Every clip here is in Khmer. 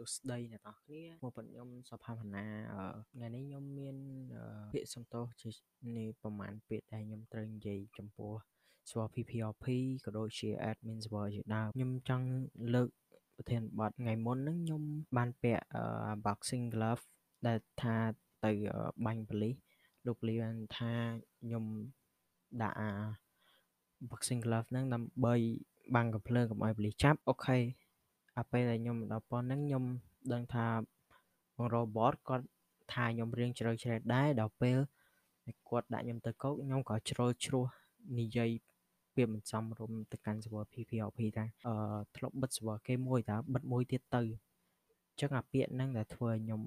សួស្តីអ្នកនរគ្នាមកប៉ុនខ្ញុំសុផាវណ្ណាអឺថ្ងៃនេះខ្ញុំមានពាក្យសំទោសជានេះប្រហែលពាក្យដែលខ្ញុំត្រូវនិយាយចំពោះ server PPRP ក៏ដូចជា admin server ជាដើមខ្ញុំចង់លើកប្រធានបទថ្ងៃមុនហ្នឹងខ្ញុំបានពាក់ boxing glove ដែលថាទៅបាញ់ប៉ូលីសលោកប៉ូលីសបានថាខ្ញុំដាក់អា boxing glove ហ្នឹងដើម្បីបាំងកំភ្លើងកុំឲ្យប៉ូលីសចាប់អូខេ អាពេលដែលខ្ញុំដល់ប៉ុនហ្នឹងខ្ញុំដឹងថាបង robot គាត់ថាខ្ញុំរៀងជ្រៅជ្រែកដែរដល់ពេលគាត់ដាក់ខ្ញុំទៅកោកខ្ញុំក៏ជ្រុលជ្រោះនិយាយពាក្យមិនសមរម្យទៅកាន់ server PPRP ដែរអឺធ្លាប់បិទ server គេមួយតើបិទមួយទៀតទៅអញ្ចឹងអាពាក្យហ្នឹងដែលធ្វើឲ្យខ្ញុំ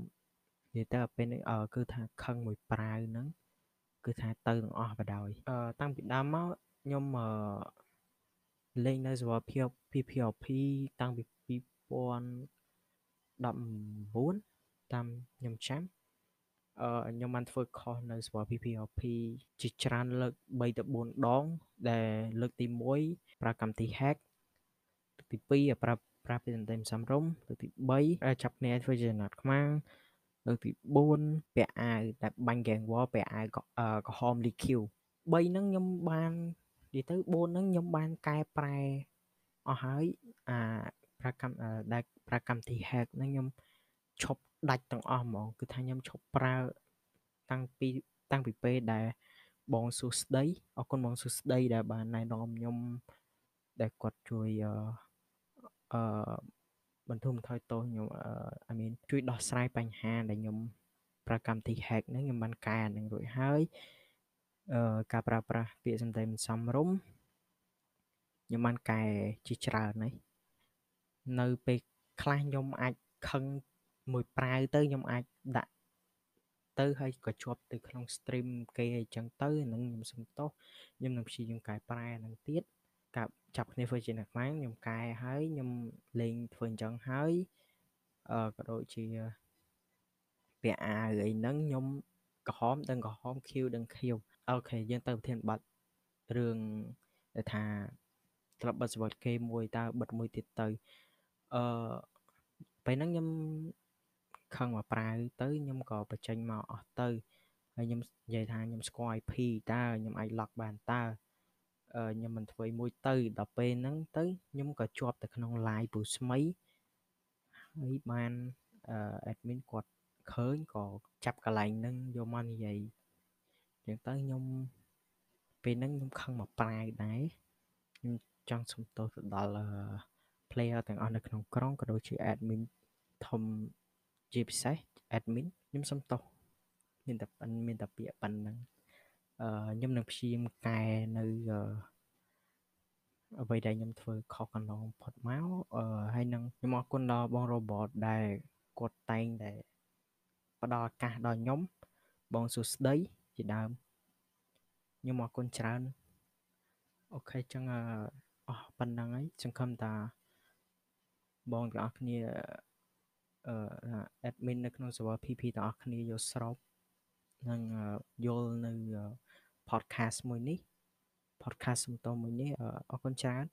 និយាយទៅពេលនេះគឺថាខឹងមួយប្រាវហ្នឹងគឺថាទៅទាំងអស់បដ ாய் អឺតាំងពីដើមមកខ្ញុំអឺ លេងនៅ server PPRP តាំងពី2019តាមខ្ញុំចាំអឺខ្ញុំបានធ្វើខុសនៅ server PPRP ជាច្រើនលើក3ទៅ4ដង ដែលលើកទី1ប្រើកម្មវិធី hack លើកទី2ប្រើប្រើពាក្យសម្ដីមិនសមរម្យលើកទី3ចាប់គ្នាធ្វើជាណាត់ខ្មាំងលើកទី4ពាក់អាវដែលបាញ់ gang war ពាក់អាវក្រហម DQ 3ហ្នឹងខ្ញុំបាន និយាយទៅ4ហ្នឹងខ្ញុំបានកែប្រែអស់ហើយអាប្រើកម្មដែលប្រើកម្មវិធី hack ហ្នឹងខ្ញុំឈប់ដាច់ទាំងអស់ហ្មងគឺថាខ្ញុំឈប់ប្រើតាំងពីតាំងពីពេលដែលបងសួស្ដីអរគុណបងសួស្ដីដែលបានណែនាំខ្ញុំដែលគាត់ជួយអឺអឺបន្ធូរបន្ថយទោសខ្ញុំអឺ I mean ជួយដោះស្រាយបញ្ហាដែលខ្ញុំប្រើកម្មវិធី hack ហ្នឹងខ្ញុំបានកែនឹងរួចហើយអឺ ការប្រើប្រាស់ពាក្យសម្ដីមិនសមរម្យខ្ញុំបានកែជាច្រើនហើយនៅពេលខ្លះខ្ញុំអាចខឹងមួយប្រាវទៅខ្ញុំអាចដាក់ទៅហើយក៏ជាប់ទៅក្នុង stream គេអញ្ចឹងទៅនឹងខ្ញុំសុំទោសខ្ញុំនឹងព្យាយាមកែប្រែនឹងទៀតកាប់ចាប់គ្នាធ្វើជាអ្នកខ្លាំងខ្ញុំកែហើយខ្ញុំលេងធ្វើអញ្ចឹងហើយអឺក៏ដូចជាពាក់អាវអីហ្នឹងខ្ញុំក្រហមដឹងក្រហមខៀវដឹងខៀវ អូខេយើងទៅប្រធានបတ်រឿងដែលថាត្រាប់បិទសវត្ថគេមួយតើបិទមួយទៀតទៅអឺពេលហ្នឹងខ្ញុំខឹងមកប្រាវទៅខ្ញុំក៏បញ្ចេញមកអស់ទៅហើយខ្ញុំនិយាយថាខ្ញុំស្គាល់ IP តើខ្ញុំអាច lock បានតើខ្ញុំមិនធ្វើមួយទៅដល់ពេលហ្នឹងទៅខ្ញុំក៏ជាប់ទៅក្នុង live ពូស្មីហើយបាន admin គាត់ឃើញក៏ចាប់កន្លែងហ្នឹងយកមកនិយាយ អញ្ចឹងទៅខ្ញុំពេលហ្នឹងខ្ញុំខឹងមកប្រាវដែរខ្ញុំចង់សុំទោសទៅដល់ player ទាំងអស់នៅក្នុងក្រុងក៏ដូចជា admin ធំជាពិសេស admin ខ្ញុំសុំទោសមានតែមានតែពាក្យប៉ុណ្ណឹងអឺខ្ញុំនឹងព្យាយាមកែនៅអ្វីដែលខ្ញុំធ្វើខុសកន្លងផុតមកអឺហើយនឹងខ្ញុំអរគុណដល់បង robot ដែលគាត់តែងតែផ្ដល់ឱកាសដល់ខ្ញុំបងសួស្ដី ជាដើមខ្ញុំអរគុណច្រើនអូខេចឹងអស់ប៉ុណ្ណឹងហើយសង្ឃឹមថាបងទាំងអស់គ្នាអឺ admin នៅក្នុង server PP ទាំងអស់គ្នាយកស្របនិងយល់នៅ podcast មួយនេះ podcast សំតមួយនេះអរគុណច្រើន